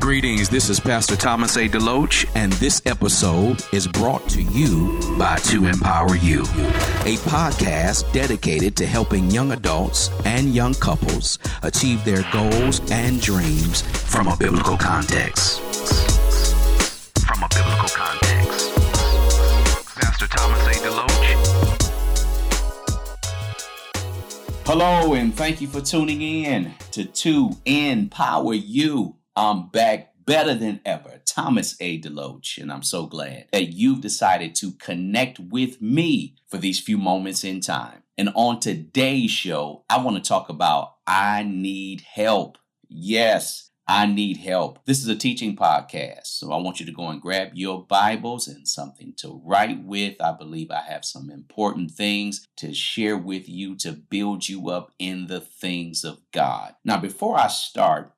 Greetings, this is Pastor Thomas A. DeLoach, and this episode is brought to you by To Empower You, a podcast dedicated to helping young adults and young couples achieve their goals and dreams from a biblical context. From a biblical context. Pastor Thomas A. DeLoach. Hello, and thank you for tuning in to To Empower You. I'm back better than ever, Thomas A. DeLoach, and I'm so glad that you've decided to connect with me for these few moments in time. And on today's show, I want to talk about I need help. Yes, I need help. This is a teaching podcast, so I want you to go and grab your Bibles and something to write with. I believe I have some important things to share with you to build you up in the things of God. Now, before I start,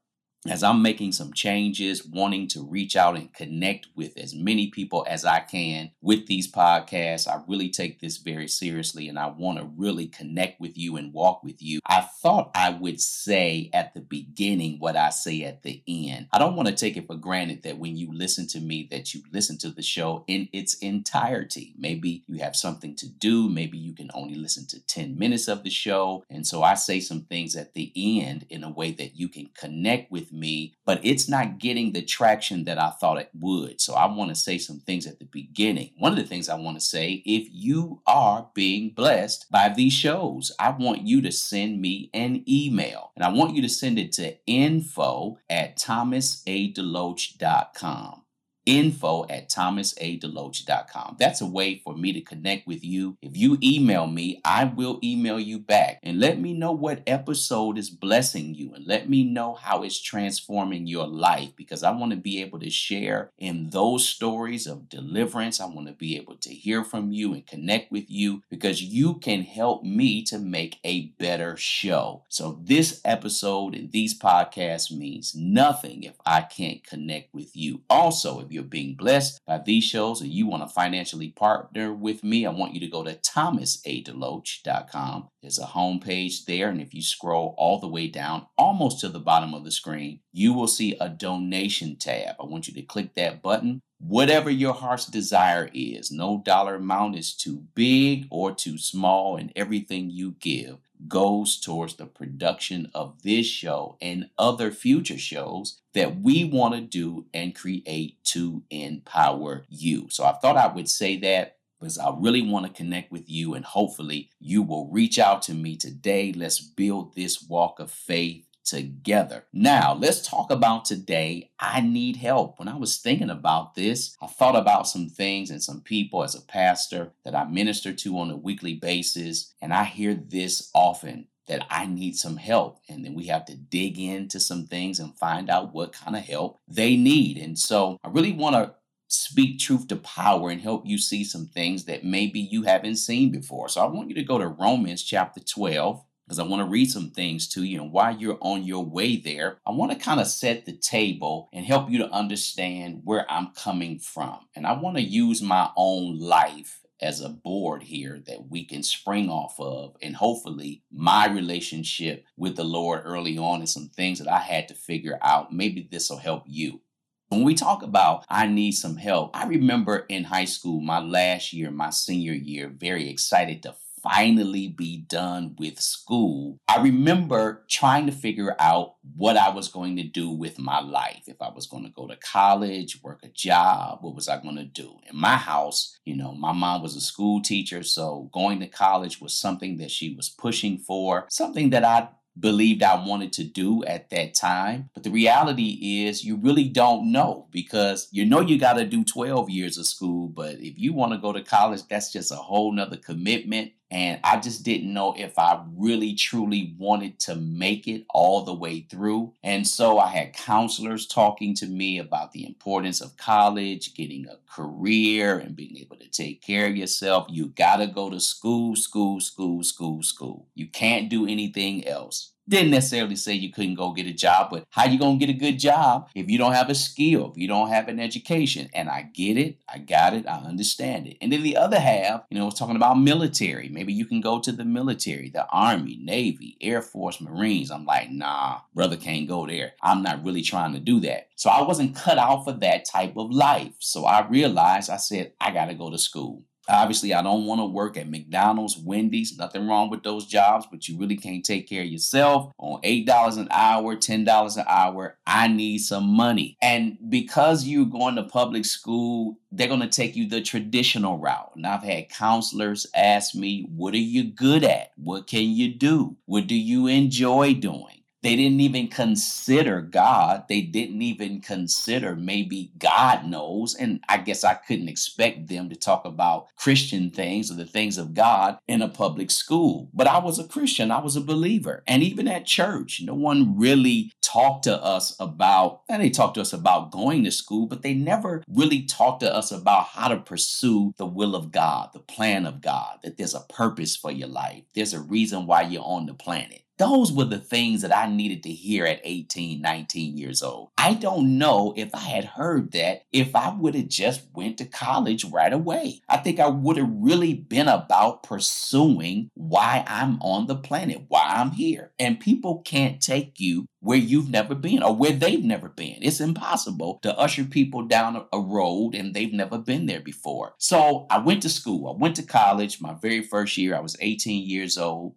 as I'm making some changes, wanting to reach out and connect with as many people as I can with these podcasts, I really take this very seriously and I want to really connect with you and walk with you. I thought I would say at the beginning what I say at the end. I don't want to take it for granted that when you listen to me that you listen to the show in its entirety. Maybe you have something to do, maybe you can only listen to 10 minutes of the show, and so I say some things at the end in a way that you can connect with me, but it's not getting the traction that I thought it would. So I want to say some things at the beginning. One of the things I want to say if you are being blessed by these shows, I want you to send me an email. And I want you to send it to info at thomasadeloach.com info at thomasadeloach.com. That's a way for me to connect with you. If you email me, I will email you back and let me know what episode is blessing you and let me know how it's transforming your life because I want to be able to share in those stories of deliverance. I want to be able to hear from you and connect with you because you can help me to make a better show. So this episode and these podcasts means nothing if I can't connect with you. Also, if you're being blessed by these shows and you want to financially partner with me, I want you to go to thomasadeloach.com. There's a homepage there, and if you scroll all the way down, almost to the bottom of the screen, you will see a donation tab. I want you to click that button. Whatever your heart's desire is, no dollar amount is too big or too small, and everything you give goes towards the production of this show and other future shows that we want to do and create to empower you. So I thought I would say that because I really want to connect with you and hopefully you will reach out to me today. Let's build this walk of faith together. Now, let's talk about today. I need help. When I was thinking about this, I thought about some things and some people as a pastor that I minister to on a weekly basis, and I hear this often that I need some help. And then we have to dig into some things and find out what kind of help they need. And so I really want to speak truth to power and help you see some things that maybe you haven't seen before. So I want you to go to Romans chapter 12 because I want to read some things to you. And while you're on your way there, I want to kind of set the table and help you to understand where I'm coming from. And I want to use my own life as a board here that we can spring off of and hopefully my relationship with the Lord early on and some things that I had to figure out. Maybe this will help you. When we talk about I need some help, I remember in high school, my last year, my senior year, very excited to finally be done with school, I remember trying to figure out what I was going to do with my life. If I was going to go to college, work a job, what was I going to do? In my house, you know, my mom was a school teacher, so going to college was something that she was pushing for, something that I believed I wanted to do at that time. But the reality is, you really don't know because you know you got to do 12 years of school. But if you want to go to college, that's just a whole nother commitment. And I just didn't know if I really truly wanted to make it all the way through. And so I had counselors talking to me about the importance of college, getting a career, and being able to take care of yourself. You got to go to school, school, school, school, school. You can't do anything else. Didn't necessarily say you couldn't go get a job, but how you gonna get a good job if you don't have a skill, if you don't have an education? And I get it, I got it, I understand it. And then the other half, you know, was talking about military. Maybe you can go to the military, the Army, Navy, Air Force, Marines. I'm like, nah, brother can't go there. I'm not really trying to do that. So I wasn't cut out for that type of life. So I realized, I said, I gotta go to school. Obviously, I don't want to work at McDonald's, Wendy's, nothing wrong with those jobs, but you really can't take care of yourself on $8 an hour, $10 an hour. I need some money. And because you're going to public school, they're going to take you the traditional route. And I've had counselors ask me, What are you good at? What can you do? What do you enjoy doing? They didn't even consider God. They didn't even consider maybe God knows. And I guess I couldn't expect them to talk about Christian things or the things of God in a public school. But I was a Christian, I was a believer. And even at church, no one really talked to us about, and they talked to us about going to school, but they never really talked to us about how to pursue the will of God, the plan of God, that there's a purpose for your life, there's a reason why you're on the planet. Those were the things that I needed to hear at 18, 19 years old. I don't know if I had heard that if I would have just went to college right away. I think I would have really been about pursuing why I'm on the planet, why I'm here. And people can't take you where you've never been or where they've never been. It's impossible to usher people down a road and they've never been there before. So I went to school. I went to college my very first year. I was 18 years old.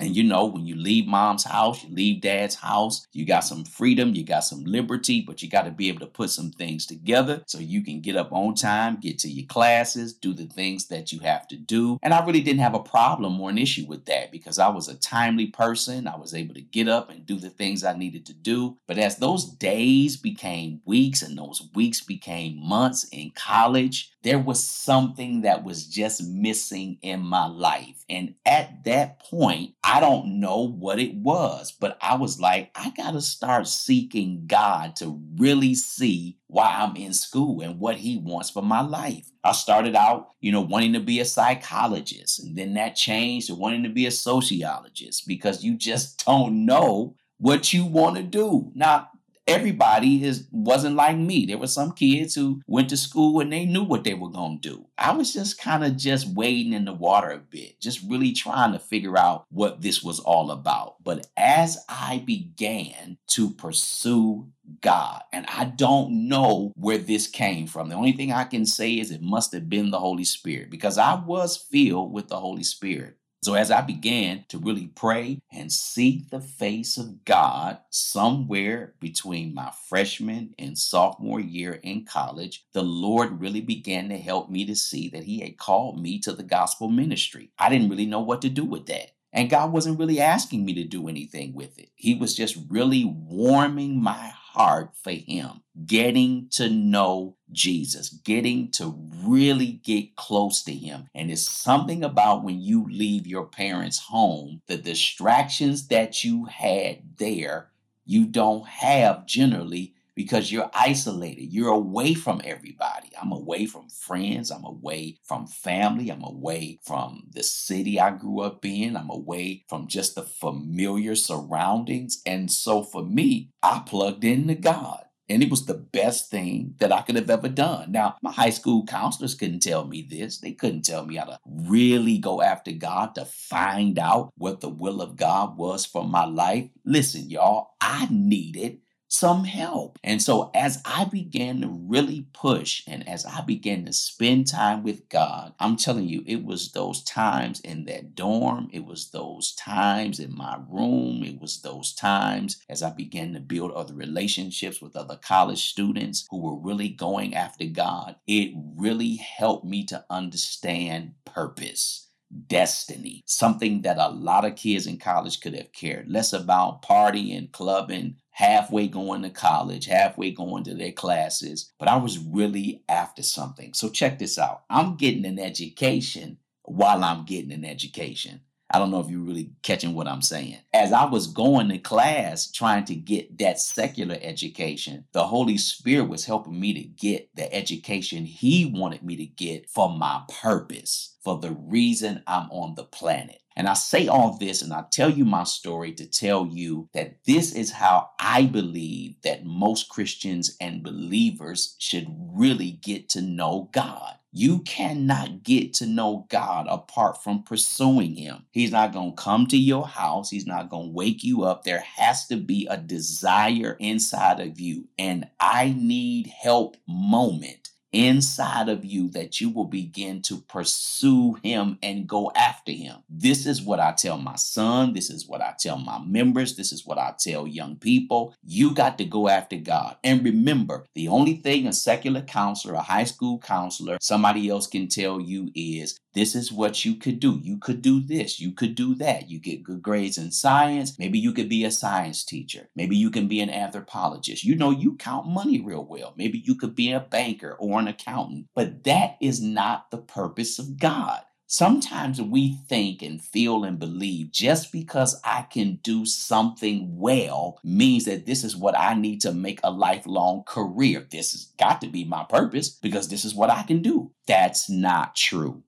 And you know, when you leave mom's house, you leave dad's house, you got some freedom, you got some liberty, but you got to be able to put some things together so you can get up on time, get to your classes, do the things that you have to do. And I really didn't have a problem or an issue with that because I was a timely person. I was able to get up and do the things I needed to do. But as those days became weeks and those weeks became months in college, there was something that was just missing in my life. And at that point, I don't know what it was, but I was like, I got to start seeking God to really see why I'm in school and what He wants for my life. I started out, you know, wanting to be a psychologist, and then that changed to wanting to be a sociologist because you just don't know what you want to do. Now, everybody is wasn't like me. There were some kids who went to school and they knew what they were going to do. I was just kind of just wading in the water a bit, just really trying to figure out what this was all about. But as I began to pursue God, and I don't know where this came from. The only thing I can say is it must have been the Holy Spirit because I was filled with the Holy Spirit. So, as I began to really pray and seek the face of God somewhere between my freshman and sophomore year in college, the Lord really began to help me to see that He had called me to the gospel ministry. I didn't really know what to do with that. And God wasn't really asking me to do anything with it. He was just really warming my heart for Him, getting to know Jesus, getting to really get close to Him. And it's something about when you leave your parents' home, the distractions that you had there, you don't have generally because you're isolated. You're away from everybody. I'm away from friends. I'm away from family. I'm away from the city I grew up in. I'm away from just the familiar surroundings. And so for me, I plugged into God. And it was the best thing that I could have ever done. Now, my high school counselors couldn't tell me this. They couldn't tell me how to really go after God to find out what the will of God was for my life. Listen, y'all, I needed some help. And so, as I began to really push and as I began to spend time with God, I'm telling you, it was those times in that dorm, it was those times in my room, it was those times as I began to build other relationships with other college students who were really going after God. It really helped me to understand purpose destiny, something that a lot of kids in college could have cared less about partying, and clubbing, halfway going to college, halfway going to their classes, but I was really after something. So check this out. I'm getting an education while I'm getting an education. I don't know if you're really catching what I'm saying. As I was going to class trying to get that secular education, the Holy Spirit was helping me to get the education He wanted me to get for my purpose, for the reason I'm on the planet. And I say all this and I tell you my story to tell you that this is how I believe that most Christians and believers should really get to know God. You cannot get to know God apart from pursuing Him. He's not going to come to your house. He's not going to wake you up. There has to be a desire inside of you. And I need help moment inside of you that you will begin to pursue him and go after him. This is what I tell my son. This is what I tell my members. This is what I tell young people. You got to go after God. And remember, the only thing a secular counselor, a high school counselor, somebody else can tell you is this is what you could do. You could do this. You could do that. You get good grades in science. Maybe you could be a science teacher. Maybe you can be an anthropologist. You know, you count money real well. Maybe you could be a banker or an accountant. But that is not the purpose of God. Sometimes we think and feel and believe just because I can do something well means that this is what I need to make a lifelong career. This has got to be my purpose because this is what I can do. That's not true.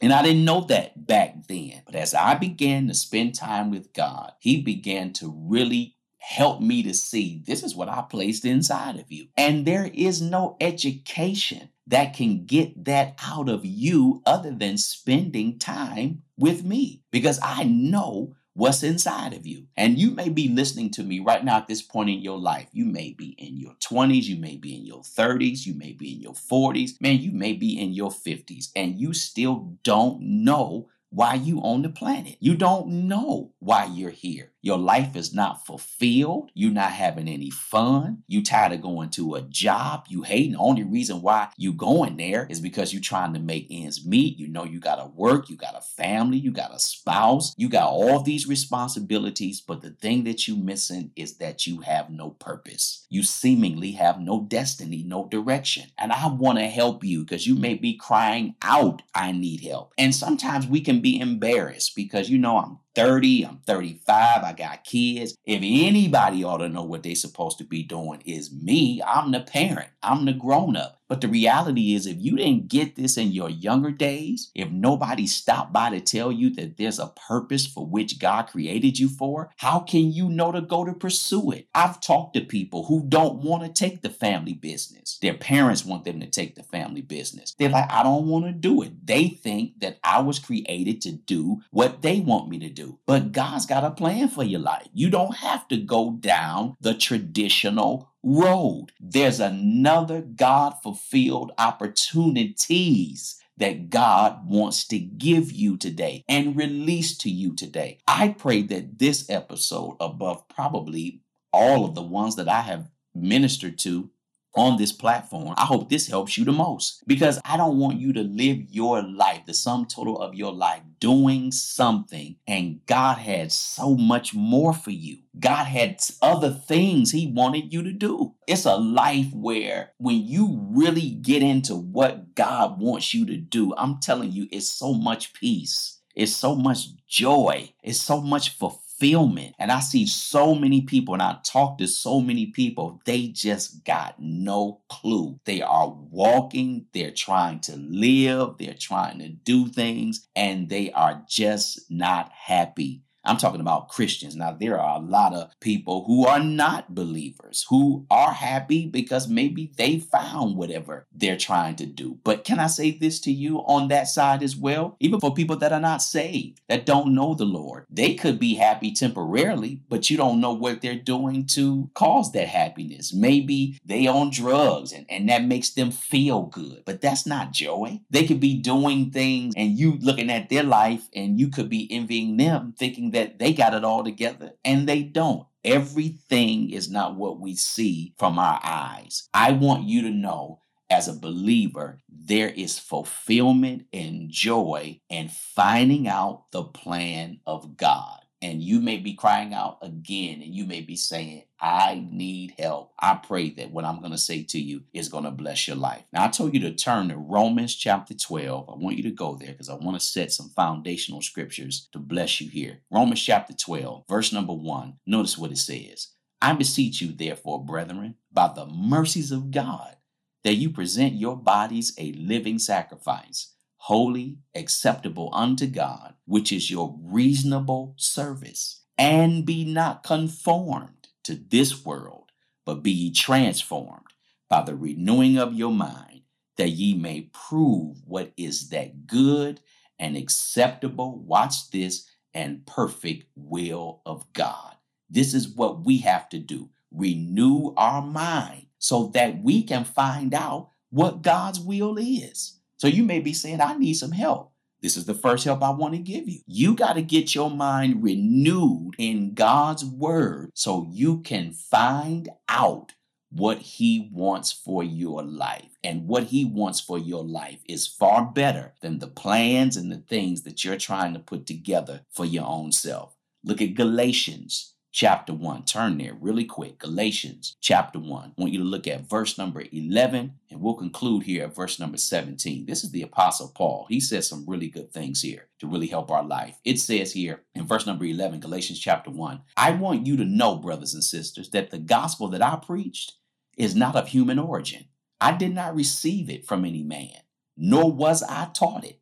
And I didn't know that back then. But as I began to spend time with God, He began to really help me to see this is what I placed inside of you. And there is no education that can get that out of you other than spending time with me because I know what's inside of you. And you may be listening to me right now at this point in your life. You may be in your 20s, you may be in your 30s, you may be in your 40s, man, you may be in your 50s, and you still don't know why you on the planet. You don't know why you're here. Your life is not fulfilled. You're not having any fun. You tired of going to a job you hate. The only reason why you going there is because you're trying to make ends meet. You know you gotta work, you got a family, you got a spouse, you got all these responsibilities. But the thing that you missing is that you have no purpose. You seemingly have no destiny, no direction. And I want to help you because you may be crying out, I need help. And sometimes we can be embarrassed because you know I'm 30, I'm 35, I got kids. If anybody ought to know what they're supposed to be doing is me. I'm the parent. I'm the grown up. But the reality is, if you didn't get this in your younger days, if nobody stopped by to tell you that there's a purpose for which God created you for, how can you know to go to pursue it? I've talked to people who don't want to take the family business. Their parents want them to take the family business. They're like, I don't want to do it. They think that I was created to do what they want me to do. But God's got a plan for your life. You don't have to go down the traditional road. There's another God fulfilled opportunities that God wants to give you today and release to you today. I pray that this episode, above probably all of the ones that I have ministered to, on this platform. I hope this helps you the most because I don't want you to live your life, the sum total of your life, doing something, and God had so much more for you. God had other things He wanted you to do. It's a life where when you really get into what God wants you to do, I'm telling you, it's so much peace. It's so much joy. It's so much fulfillment fulfillment. And I see so many people, and I talk to so many people, they just got no clue. They are walking, they're trying to live, they're trying to do things, and they are just not happy. I'm talking about Christians. Now, there are a lot of people who are not believers who are happy because maybe they found whatever they're trying to do. But can I say this to you on that side as well? Even for people that are not saved, that don't know the Lord, they could be happy temporarily, but you don't know what they're doing to cause that happiness. Maybe they on drugs and, and that makes them feel good, but that's not joy. They could be doing things and you looking at their life and you could be envying them, thinking that they got it all together and they don't. Everything is not what we see from our eyes. I want you to know as a believer, there is fulfillment and joy in finding out the plan of God and you may be crying out again and you may be saying, I need help. I pray that what I'm going to say to you is going to bless your life. Now, I told you to turn to Romans chapter 12. I want you to go there because I want to set some foundational scriptures to bless you here. Romans chapter 12, verse number 1. Notice what it says I beseech you, therefore, brethren, by the mercies of God, that you present your bodies a living sacrifice holy, acceptable unto God, which is your reasonable service. And be not conformed to this world, but be ye transformed by the renewing of your mind, that ye may prove what is that good and acceptable, watch this, and perfect will of God. This is what we have to do renew our mind so that we can find out what God's will is. So you may be saying, I need some help. This is the first help I want to give you. You got to get your mind renewed in God's word so you can find out what He wants for your life. And what He wants for your life is far better than the plans and the things that you're trying to put together for your own self. Look at Galatians chapter 1. Turn there really quick. Galatians chapter 1. I want you to look at verse number 11, and we'll conclude here at verse number 17. This is the Apostle Paul. He says some really good things here to really help our life. It says here in verse number 11, Galatians chapter 1, I want you to know, brothers and sisters, that the gospel that I preached is not of human origin. I did not receive it from any man, nor was I taught it.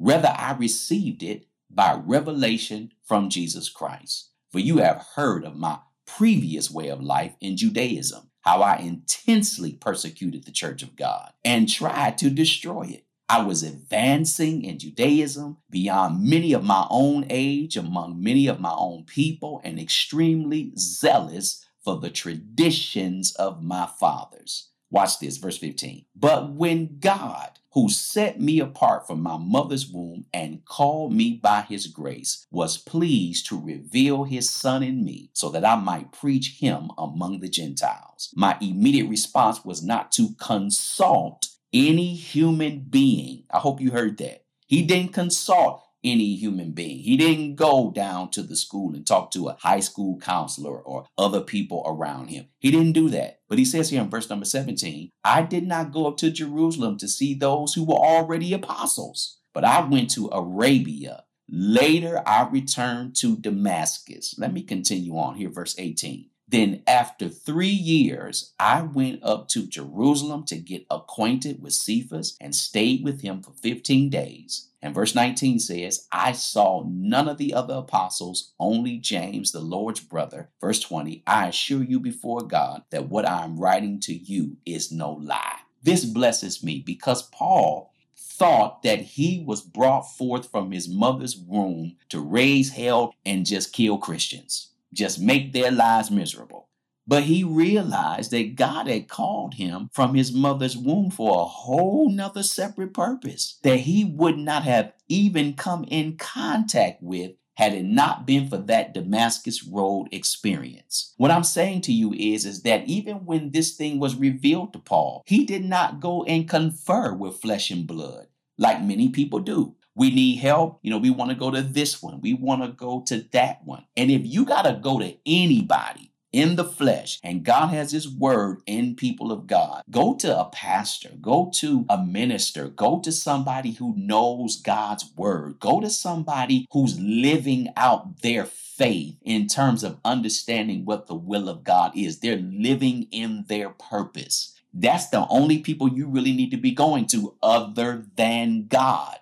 Rather, I received it by revelation from Jesus Christ. For you have heard of my previous way of life in Judaism, how I intensely persecuted the church of God and tried to destroy it. I was advancing in Judaism beyond many of my own age, among many of my own people, and extremely zealous for the traditions of my fathers. Watch this, verse 15. But when God, who set me apart from my mother's womb and called me by his grace, was pleased to reveal his son in me so that I might preach him among the Gentiles. My immediate response was not to consult any human being. I hope you heard that. He didn't consult any human being. He didn't go down to the school and talk to a high school counselor or other people around him. He didn't do that. But he says here in verse number 17, I did not go up to Jerusalem to see those who were already apostles, but I went to Arabia. Later, I returned to Damascus. Let me continue on here, verse 18. Then, after three years, I went up to Jerusalem to get acquainted with Cephas and stayed with him for 15 days. And verse 19 says, I saw none of the other apostles, only James, the Lord's brother. Verse 20, I assure you before God that what I am writing to you is no lie. This blesses me because Paul thought that he was brought forth from his mother's womb to raise hell and just kill Christians just make their lives miserable. But he realized that God had called him from his mother's womb for a whole nother separate purpose that he would not have even come in contact with had it not been for that Damascus Road experience. What I'm saying to you is, is that even when this thing was revealed to Paul, he did not go and confer with flesh and blood like many people do we need help. You know, we want to go to this one. We want to go to that one. And if you got to go to anybody in the flesh and God has his word in people of God, go to a pastor, go to a minister, go to somebody who knows God's word, go to somebody who's living out their faith in terms of understanding what the will of God is. They're living in their purpose. That's the only people you really need to be going to other than God.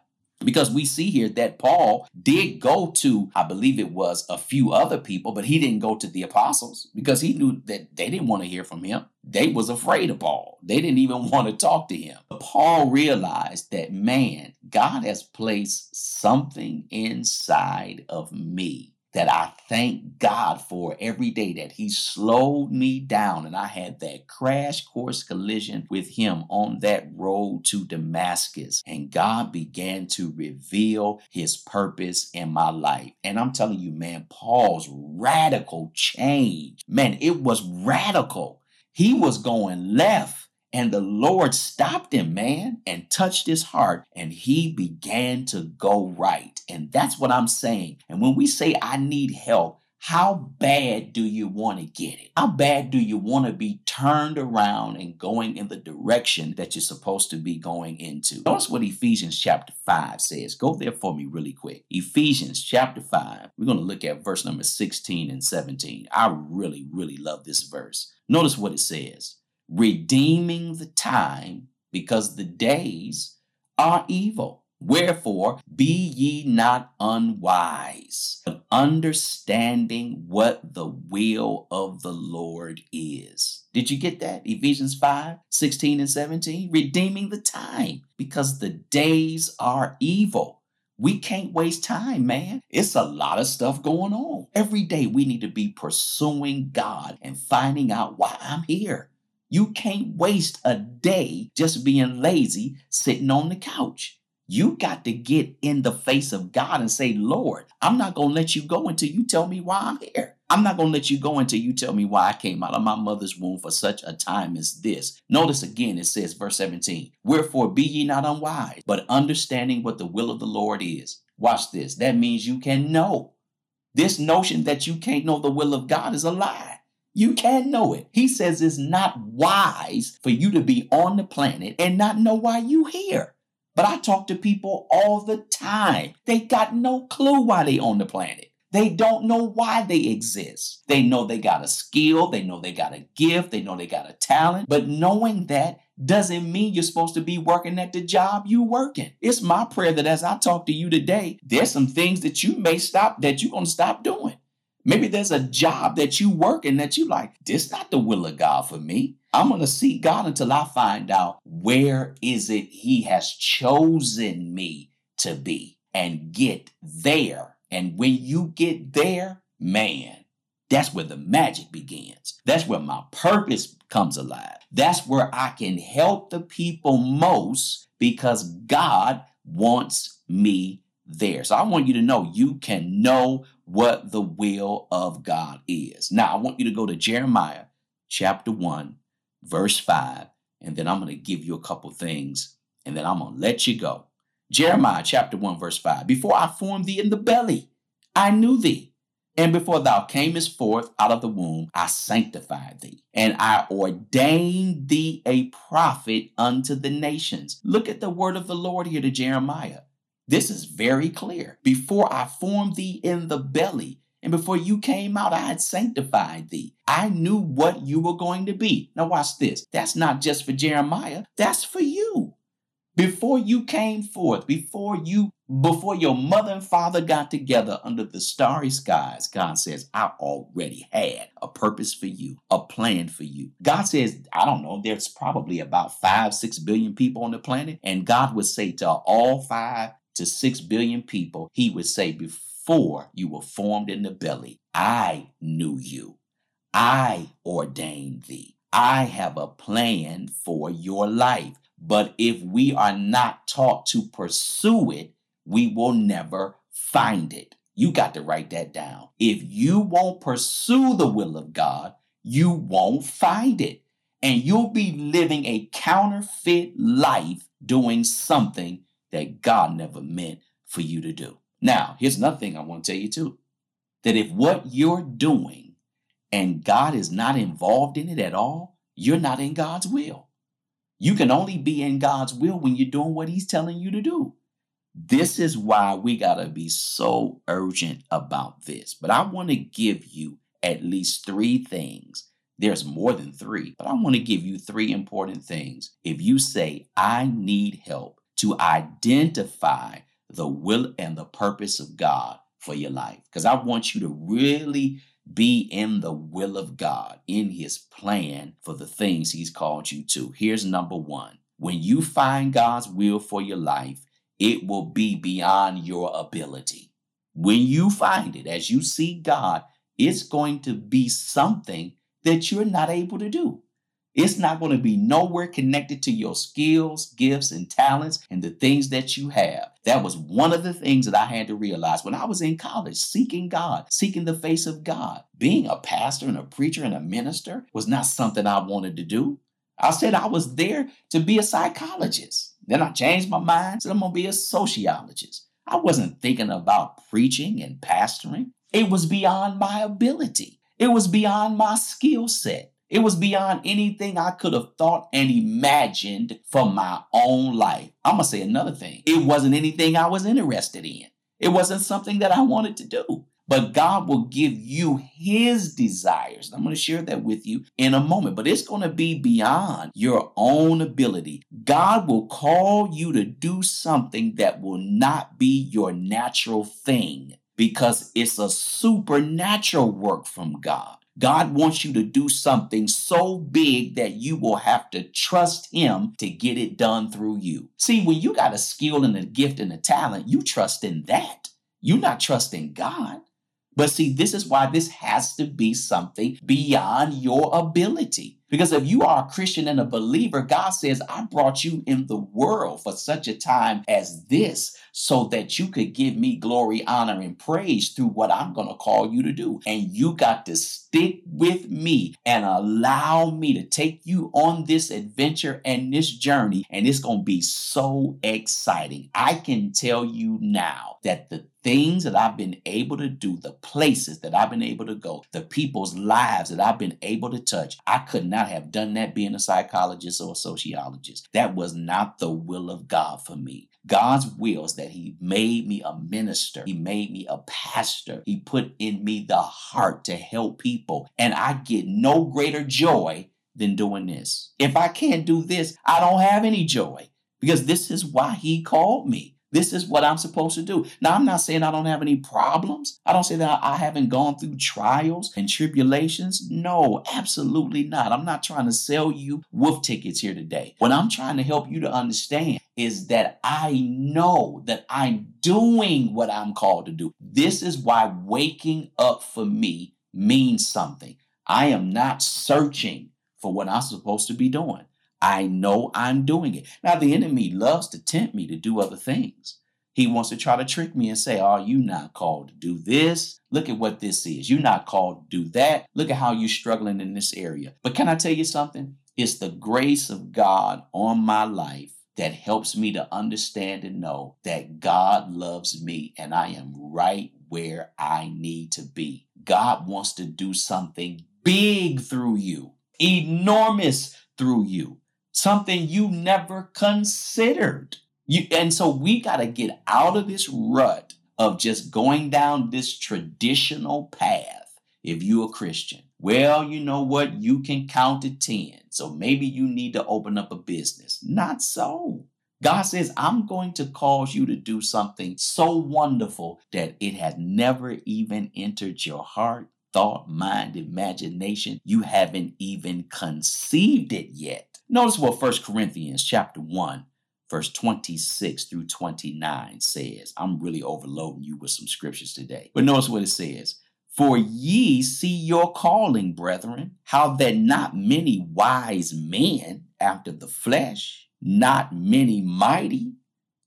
Because we see here that Paul did go to, I believe it was a few other people, but he didn't go to the apostles because he knew that they didn't want to hear from him. They was afraid of Paul. They didn't even want to talk to him. But Paul realized that man, God has placed something inside of me that I thank God for every day that He slowed me down and I had that crash course collision with Him on that road to Damascus. And God began to reveal His purpose in my life. And I'm telling you, man, Paul's radical change, man, it was radical. He was going left and the Lord stopped him, man, and touched his heart, and he began to go right. And that's what I'm saying. And when we say, I need help, how bad do you want to get it? How bad do you want to be turned around and going in the direction that you're supposed to be going into? Notice what Ephesians chapter 5 says. Go there for me really quick. Ephesians chapter 5. We're going to look at verse number 16 and 17. I really, really love this verse. Notice what it says redeeming the time because the days are evil. Wherefore, be ye not unwise, but understanding what the will of the Lord is. Did you get that? Ephesians 5 16 and 17. Redeeming the time because the days are evil. We can't waste time, man. It's a lot of stuff going on. Every day we need to be pursuing God and finding out why I'm here. You can't waste a day just being lazy sitting on the couch. You got to get in the face of God and say, Lord, I'm not going to let you go until you tell me why I'm here. I'm not going to let you go until you tell me why I came out of my mother's womb for such a time as this. Notice again, it says, verse 17, Wherefore be ye not unwise, but understanding what the will of the Lord is. Watch this. That means you can know. This notion that you can't know the will of God is a lie. You can know it. He says it's not wise for you to be on the planet and not know why you here. But I talk to people all the time. They got no clue why they on the planet. They don't know why they exist. They know they got a skill, they know they got a gift, they know they got a talent, but knowing that doesn't mean you're supposed to be working at the job you working. It's my prayer that as I talk to you today, there's some things that you may stop that you're going to stop doing. Maybe there's a job that you work in that you like, this not the will of God for me. I'm going to seek God until I find out where is it he has chosen me to be and get there. And when you get there, man, that's where the magic begins. That's where my purpose comes alive. That's where I can help the people most because God wants me there. So I want you to know you can know what the will of God is. Now, I want you to go to Jeremiah chapter 1, verse 5, and then I'm going to give you a couple things, and then I'm going to let you go. Jeremiah chapter 1, verse 5 Before I formed thee in the belly, I knew thee. And before thou camest forth out of the womb, I sanctified thee, and I ordained thee a prophet unto the nations. Look at the word of the Lord here to Jeremiah. This is very clear. Before I formed thee in the belly, and before you came out, I had sanctified thee. I knew what you were going to be. Now, watch this. That's not just for Jeremiah, that's for you. Before you came forth, before you before your mother and father got together under the starry skies, God says, I already had a purpose for you, a plan for you. God says, I don't know, there's probably about five, six billion people on the planet. And God would say to all five to six billion people, He would say, Before you were formed in the belly, I knew you. I ordained thee. I have a plan for your life. But if we are not taught to pursue it, we will never find it. You got to write that down. If you won't pursue the will of God, you won't find it. And you'll be living a counterfeit life doing something that God never meant for you to do. Now, here's another thing I want to tell you too that if what you're doing and God is not involved in it at all, you're not in God's will. You can only be in God's will when you're doing what He's telling you to do. This is why we got to be so urgent about this. But I want to give you at least three things. There's more than three, but I want to give you three important things. If you say, I need help to identify the will and the purpose of God for your life, because I want you to really be in the will of God, in His plan for the things He's called you to. Here's number one when you find God's will for your life, it will be beyond your ability. When you find it, as you see God, it's going to be something that you're not able to do. It's not going to be nowhere connected to your skills, gifts, and talents and the things that you have. That was one of the things that I had to realize when I was in college, seeking God, seeking the face of God. Being a pastor and a preacher and a minister was not something I wanted to do. I said I was there to be a psychologist. Then I changed my mind, said I'm going to be a sociologist. I wasn't thinking about preaching and pastoring. It was beyond my ability. It was beyond my skill set. It was beyond anything I could have thought and imagined for my own life. I'm going to say another thing. It wasn't anything I was interested in. It wasn't something that I wanted to do. but God will give you his desires. I'm going to share that with you in a moment, but it's going to be beyond your own ability. God will call you to do something that will not be your natural thing because it's a supernatural work from God. God wants you to do something so big that you will have to trust Him to get it done through you. See, when you got a skill and a gift and a talent, you trust in that. You're not trusting God. But see, this is why this has to be something beyond your ability. Because if you are a Christian and a believer, God says, I brought you in the world for such a time as this, so that you could give me glory, honor, and praise through what I'm going to call you to do. And you got to stick with me and allow me to take you on this adventure and this journey. And it's going to be so exciting. I can tell you now that the things that I've been able to do, the places that I've been able to go, the people's lives that I've been able to touch, I could not have done that being a psychologist or a sociologist. That was not the will of God for me. God's will is that He made me a minister. He made me a pastor. He put in me the heart to help people. And I get no greater joy than doing this. If I can't do this, I don't have any joy because this is why He called me. This is what I'm supposed to do. Now, I'm not saying I don't have any problems. I don't say that I haven't gone through trials and tribulations. No, absolutely not. I'm not trying to sell you wolf tickets here today. What I'm trying to help you to understand is that I know that I'm doing what I'm called to do. This is why waking up for me means something. I am not searching for what I'm supposed to be doing. I know I'm doing it. Now, the enemy loves to tempt me to do other things. He wants to try to trick me and say, Are oh, you not called to do this? Look at what this is. You're not called to do that. Look at how you're struggling in this area. But can I tell you something? It's the grace of God on my life that helps me to understand and know that God loves me and I am right where I need to be. God wants to do something big through you, enormous through you something you never considered. You, and so we got to get out of this rut of just going down this traditional path if you're a Christian. Well, you know what? You can count to 10. So maybe you need to open up a business. Not so. God says, I'm going to cause you to do something so wonderful that it has never even entered your heart, thought, mind, imagination. You haven't even conceived it yet. Notice what 1 Corinthians chapter 1, verse 26 through 29 says. I'm really overloading you with some scriptures today. But notice what it says. For ye see your calling, brethren, how that not many wise men after the flesh, not many mighty,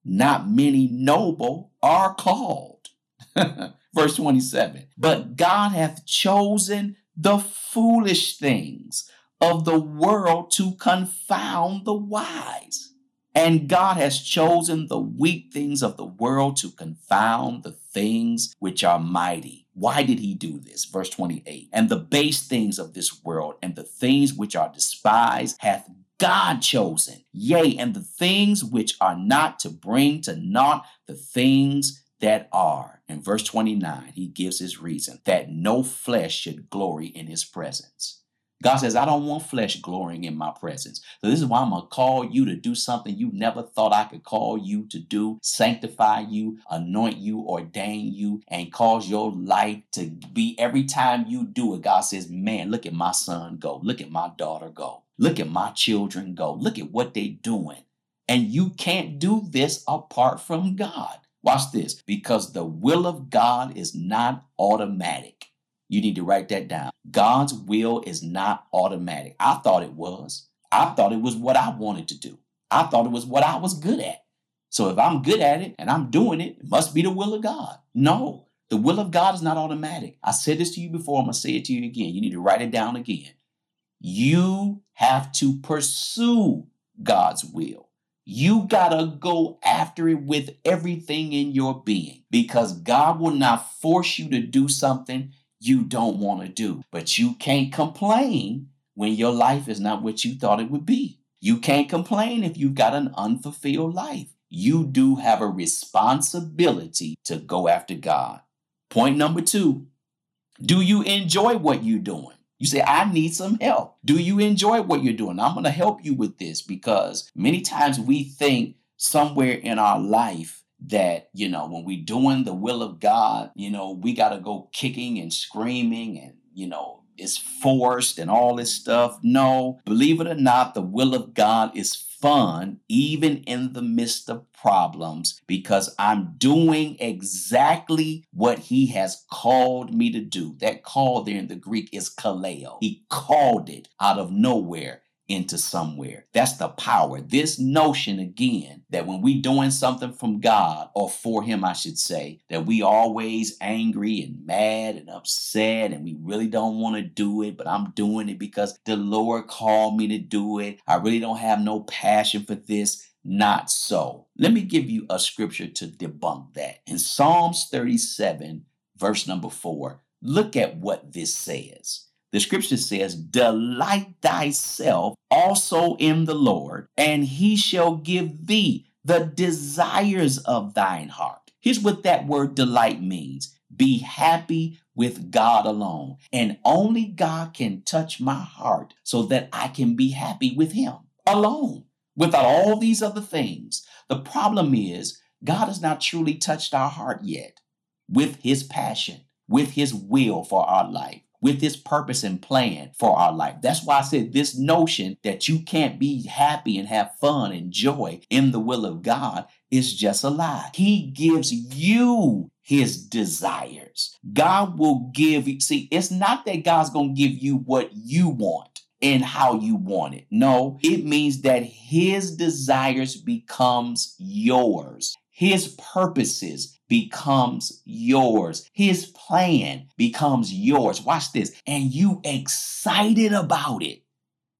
not many noble are called. Verse 27 But God hath chosen the foolish things of the world to confound the wise. And God has chosen the weak things of the world to confound the things which are mighty. Why did he do this? Verse 28 And the base things of this world and the things which are despised hath God chosen, yea, and the things which are not to bring to naught the things that are. In verse 29, he gives his reason that no flesh should glory in his presence. God says, I don't want flesh glorying in my presence. So this is why I'm going to call you to do something you never thought I could call you to do, sanctify you, anoint you, ordain you, and cause your life to be every time you do it. God says, man, look at my son go. Look at my daughter go. Look at my children go. Look at what they're doing. And you can't do this apart from God. Watch this, because the will of God is not automatic. You need to write that down. God's will is not automatic. I thought it was. I thought it was what I wanted to do. I thought it was what I was good at. So if I'm good at it and I'm doing it, it must be the will of God. No, the will of God is not automatic. I said this to you before. I'm going to say it to you again. You need to write it down again. You have to pursue God's will. You got to go after it with everything in your being because God will not force you to do something you don't want to do. But you can't complain when your life is not what you thought it would be. You can't complain if you've got an unfulfilled life. You do have a responsibility to go after God. Point number two do you enjoy what you're doing? You say, I need some help. Do you enjoy what you're doing? I'm going to help you with this because many times we think somewhere in our life that, you know, when we're doing the will of God, you know, we got to go kicking and screaming and, you know, it's forced and all this stuff. No, believe it or not, the will of God is fun even in the midst of problems because I'm doing exactly what he has called me to do. That call there in the Greek is kaleo. He called it out of nowhere into somewhere. That's the power. This notion again that when we doing something from God or for him I should say, that we always angry and mad and upset and we really don't want to do it, but I'm doing it because the Lord called me to do it. I really don't have no passion for this. Not so. Let me give you a scripture to debunk that. In Psalms 37 verse number 4, look at what this says. The scripture says, Delight thyself also in the Lord, and he shall give thee the desires of thine heart. Here's what that word delight means be happy with God alone. And only God can touch my heart so that I can be happy with Him alone without all these other things. The problem is, God has not truly touched our heart yet with His passion, with His will for our life with his purpose and plan for our life. That's why I said this notion that you can't be happy and have fun and joy in the will of God is just a lie. He gives you his desires. God will give you, see, it's not that God's going to give you what you want and how you want it. No, it means that his desires becomes yours. His purposes becomes yours. His plan becomes yours. Watch this. And you excited about it.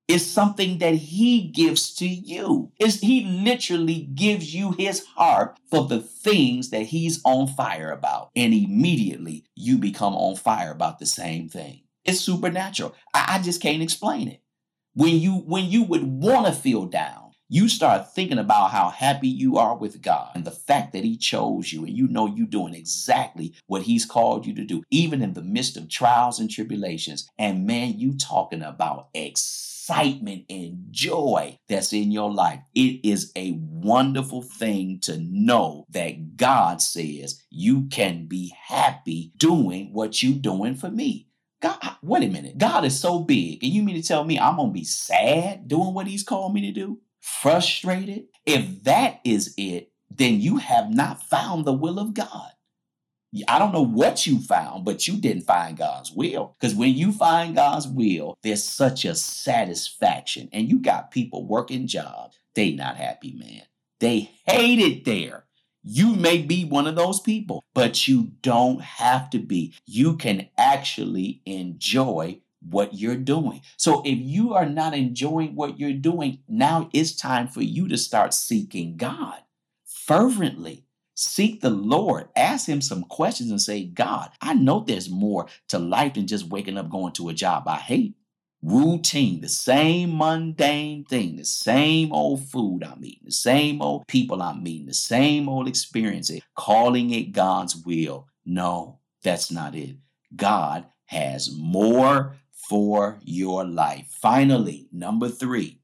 It's something that he gives to you. It's, he literally gives you his heart for the things that he's on fire about. And immediately you become on fire about the same thing. It's supernatural. I, I just can't explain it. When you when you would want to feel down, you start thinking about how happy you are with God and the fact that He chose you, and you know you're doing exactly what He's called you to do, even in the midst of trials and tribulations. And man, you talking about excitement and joy that's in your life. It is a wonderful thing to know that God says you can be happy doing what you're doing for me. God, wait a minute. God is so big. And you mean to tell me I'm to be sad doing what he's called me to do? Frustrated, if that is it, then you have not found the will of God. I don't know what you found, but you didn't find God's will. Because when you find God's will, there's such a satisfaction. And you got people working jobs, they not happy, man. They hate it there. You may be one of those people, but you don't have to be. You can actually enjoy what you're doing. So if you are not enjoying what you're doing, now it's time for you to start seeking God fervently. Seek the Lord, ask Him some questions and say, God, I know there's more to life than just waking up going to a job I hate. Routine, the same mundane thing, the same old food I'm eating, the same old people I'm meeting, the same old experiences, eh, calling it God's will. No, that's not it. God has more for your life. Finally, number three,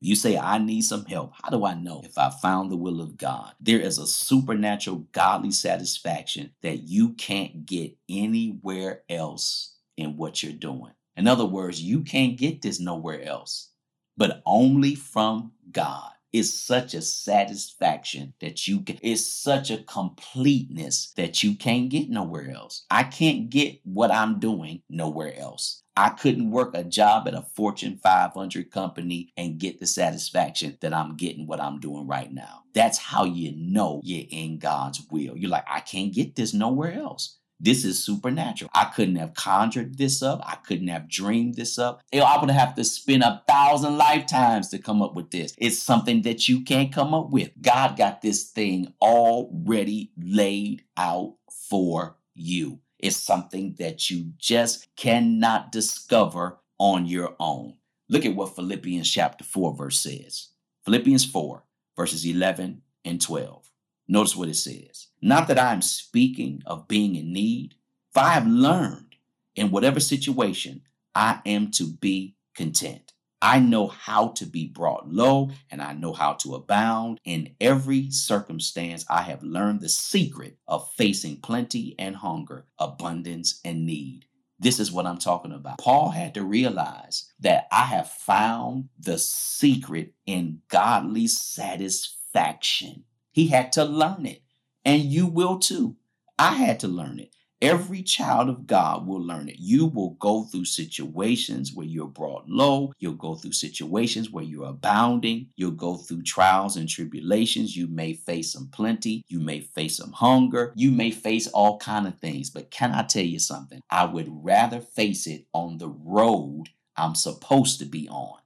you say, I need some help. How do I know if I found the will of God? There is a supernatural godly satisfaction that you can't get anywhere else in what you're doing. In other words, you can't get this nowhere else, but only from God It's such a satisfaction that you can, it's such a completeness that you can't get nowhere else. I can't get what I'm doing nowhere else. I couldn't work a job at a Fortune 500 company and get the satisfaction that I'm getting what I'm doing right now. That's how you know you're in God's will. You're like, I can't get this nowhere else. This is supernatural. I couldn't have conjured this up. I couldn't have dreamed this up. I would have to spend a thousand lifetimes to come up with this. It's something that you can't come up with. God got this thing already laid out for you. It's something that you just cannot discover on your own. Look at what Philippians chapter 4 verse says. Philippians 4 verses 11 and 12. Notice what it says. Not that I am speaking of being in need, for I have learned in whatever situation I am to be content. I know how to be brought low and I know how to abound. In every circumstance, I have learned the secret of facing plenty and hunger, abundance and need. This is what I'm talking about. Paul had to realize that I have found the secret in godly satisfaction. He had to learn it, and you will too. I had to learn it. Every child of God will learn it. You will go through situations where you're brought low. You'll go through situations where you're abounding. You'll go through trials and tribulations. You may face some plenty. You may face some hunger. You may face all kind of things. But can I tell you something? I would rather face it on the road I'm supposed to be on.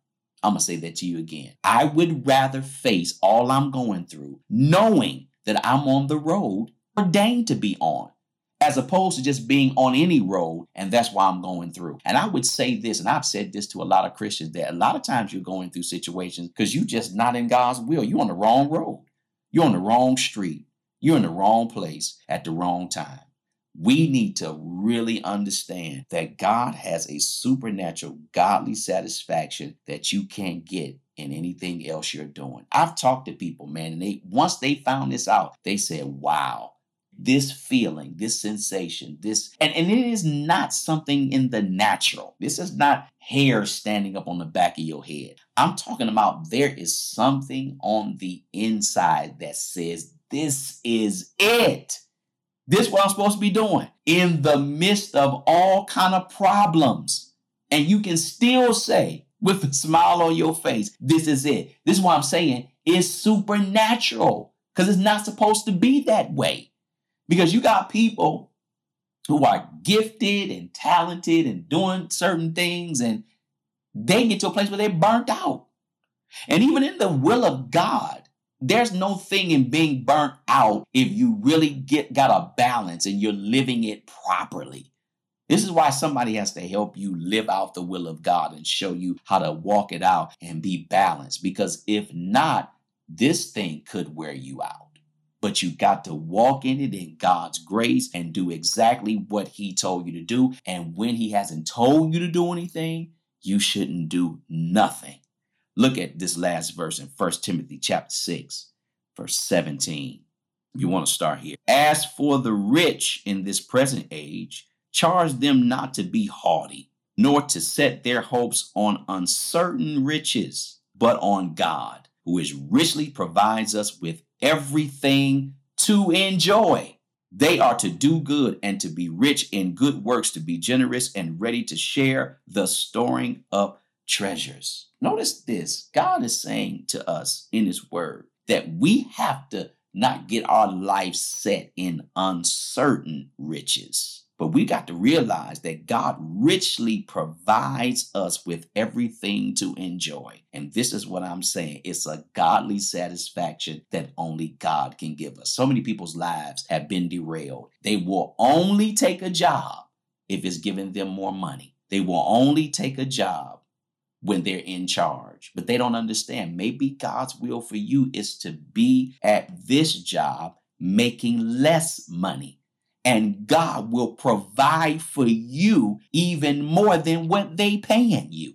I'm going to say that to you again. I would rather face all I'm going through knowing that I'm on the road ordained to be on as opposed to just being on any road and that's why I'm going through. And I would say this, and I've said this to a lot of Christians that a lot of times you're going through situations because you're just not in God's will. You're on the wrong road, you're on the wrong street, you're in the wrong place at the wrong time. We need to really understand that God has a supernatural, godly satisfaction that you can't get in anything else you're doing. I've talked to people, man, and they once they found this out, they said, "Wow, this feeling, this sensation, this, and, and it is not something in the natural. This is not hair standing up on the back of your head. I'm talking about there is something on the inside that says, this is it. This is what I'm supposed to be doing in the midst of all kind of problems. And you can still say with a smile on your face, this is it. This is why I'm saying. It's supernatural because it's not supposed to be that way. Because you got people who are gifted and talented and doing certain things, and they get to a place where they're burnt out. And even in the will of God, there's no thing in being burnt out if you really get got a balance and you're living it properly. This is why somebody has to help you live out the will of God and show you how to walk it out and be balanced. Because if not, this thing could wear you out but you got to walk in it in God's grace and do exactly what He told you to do. And when He hasn't told you to do anything, you shouldn't do nothing. Look at this last verse in 1 Timothy chapter 6, verse 17. You mm-hmm. want to start here. As for the rich in this present age, charge them not to be haughty, nor to set their hopes on uncertain riches, but on God, who is richly provides us with everything to enjoy. They are to do good and to be rich in good works, to be generous and ready to share the storing up treasures. Notice this God is saying to us in His Word that we have to not get our life set in uncertain riches. But we got to realize that God richly provides us with everything to enjoy. And this is what I'm saying it's a godly satisfaction that only God can give us. So many people's lives have been derailed. They will only take a job if it's giving them more money, they will only take a job when they're in charge. But they don't understand. Maybe God's will for you is to be at this job making less money and God will provide for you even more than what they paying you.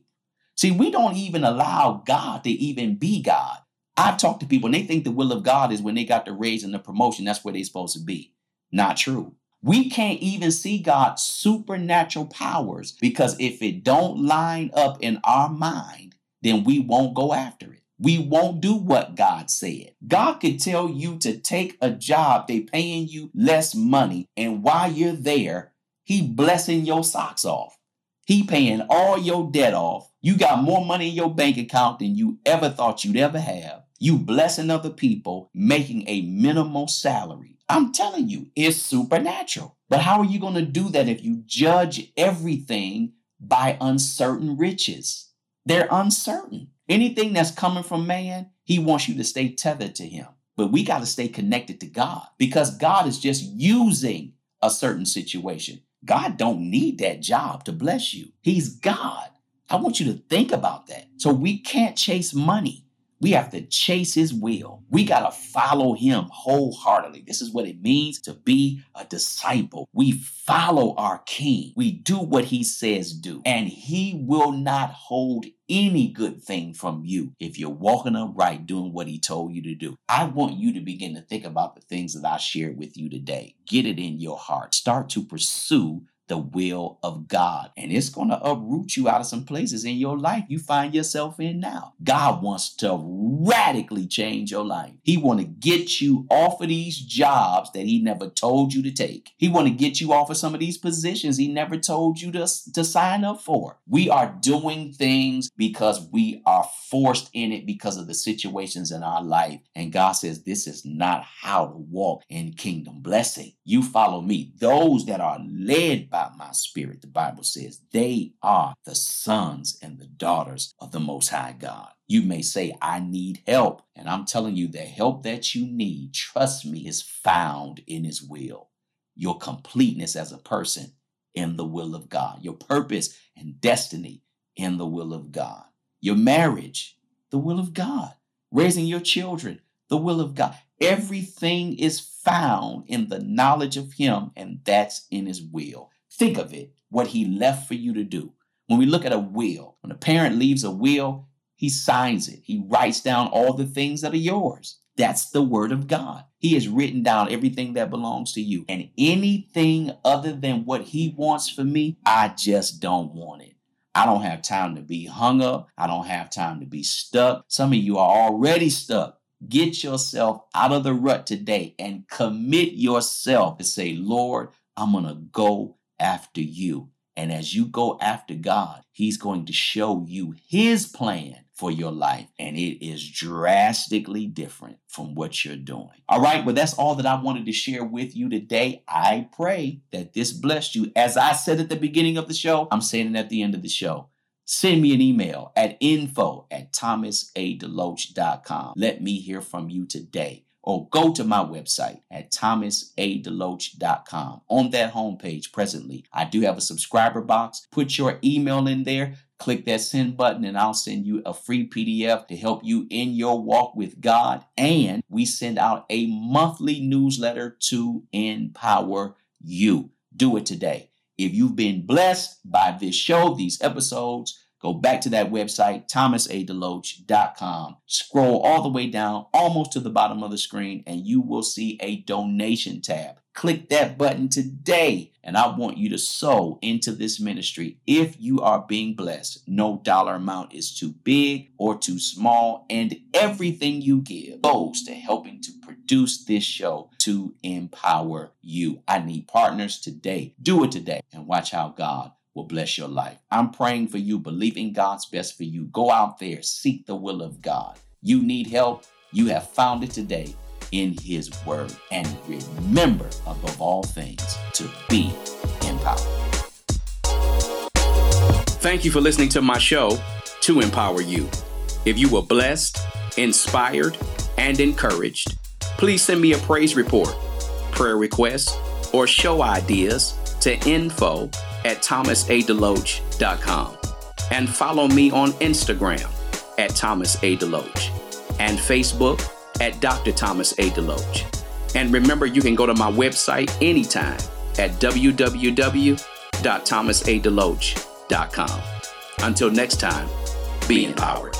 See, we don't even allow God to even be God. I talk to people and they think the will of God is when they got the raise and the promotion, that's where they're supposed to be. Not true. We can't even see God's supernatural powers because if it don't line up in our mind, then we won't go after it we won't do what God said. God could tell you to take a job, they paying you less money, and while you're there, he blessing your socks off. He paying all your debt off. You got more money in your bank account than you ever thought you'd ever have. You blessing other people, making a minimal salary. I'm telling you, it's supernatural. But how are you going to do that if you judge everything by uncertain riches? They're uncertain. Anything that's coming from man, he wants you to stay tethered to him. But we got to stay connected to God because God is just using a certain situation. God don't need that job to bless you. He's God. I want you to think about that. So we can't chase money. We have to chase his will. We got to follow him wholeheartedly. This is what it means to be a disciple. We follow our king. We do what he says do, and he will not hold any good thing from you if you're walking upright doing what he told you to do. I want you to begin to think about the things that I shared with you today. Get it in your heart. Start to pursue the will of God. And it's going to uproot you out of some places in your life you find yourself in now. God wants to radically change your life. He want to get you off of these jobs that he never told you to take. He want to get you off of some of these positions he never told you to, to sign up for. We are doing things because we are forced in it because of the situations in our life. And God says this is not how to walk in kingdom blessing. You follow me. Those that are led by my spirit, the Bible says, they are the sons and the daughters of the Most High God. You may say, I need help. And I'm telling you, the help that you need, trust me, is found in His will. Your completeness as a person in the will of God, your purpose and destiny in the will of God, your marriage, the will of God, raising your children, the will of God. Everything is found in the knowledge of Him, and that's in His will. Think of it, what he left for you to do. When we look at a will, when a parent leaves a will, he signs it. He writes down all the things that are yours. That's the word of God. He has written down everything that belongs to you. And anything other than what he wants for me, I just don't want it. I don't have time to be hung up. I don't have time to be stuck. Some of you are already stuck. Get yourself out of the rut today and commit yourself to say, Lord, I'm going to go after you. And as you go after God, He's going to show you His plan for your life. And it is drastically different from what you're doing. All right. Well, that's all that I wanted to share with you today. I pray that this blessed you. As I said at the beginning of the show, I'm saying it at the end of the show. Send me an email at info at thomasadeloach.com. Let me hear from you today or go to my website at thomasadeloach.com. On that homepage presently, I do have a subscriber box. Put your email in there, click that send button, and I'll send you a free PDF to help you in your walk with God. And we send out a monthly newsletter to empower you. Do it today. If you've been blessed by this show, these episodes, Go back to that website, thomasadeloach.com. Scroll all the way down, almost to the bottom of the screen, and you will see a donation tab. Click that button today, and I want you to sow into this ministry. If you are being blessed, no dollar amount is too big or too small, and everything you give goes to helping to produce this show to empower you. I need partners today. Do it today, and watch how God will bless your life. I'm praying for you, believing God's best for you. Go out there, seek the will of God. You need help, you have found it today in His Word. And remember, above all things, to be empowered. Thank you for listening to my show, To Empower You. If you were blessed, inspired, and encouraged, please send me a praise report, prayer requests, or show ideas to info at thomasadeloach.com and follow me on Instagram at Thomas A. Deloach and Facebook at Dr. Thomas A. Deloach. And remember, you can go to my website anytime at www.thomasadeloach.com. Until next time, be empowered.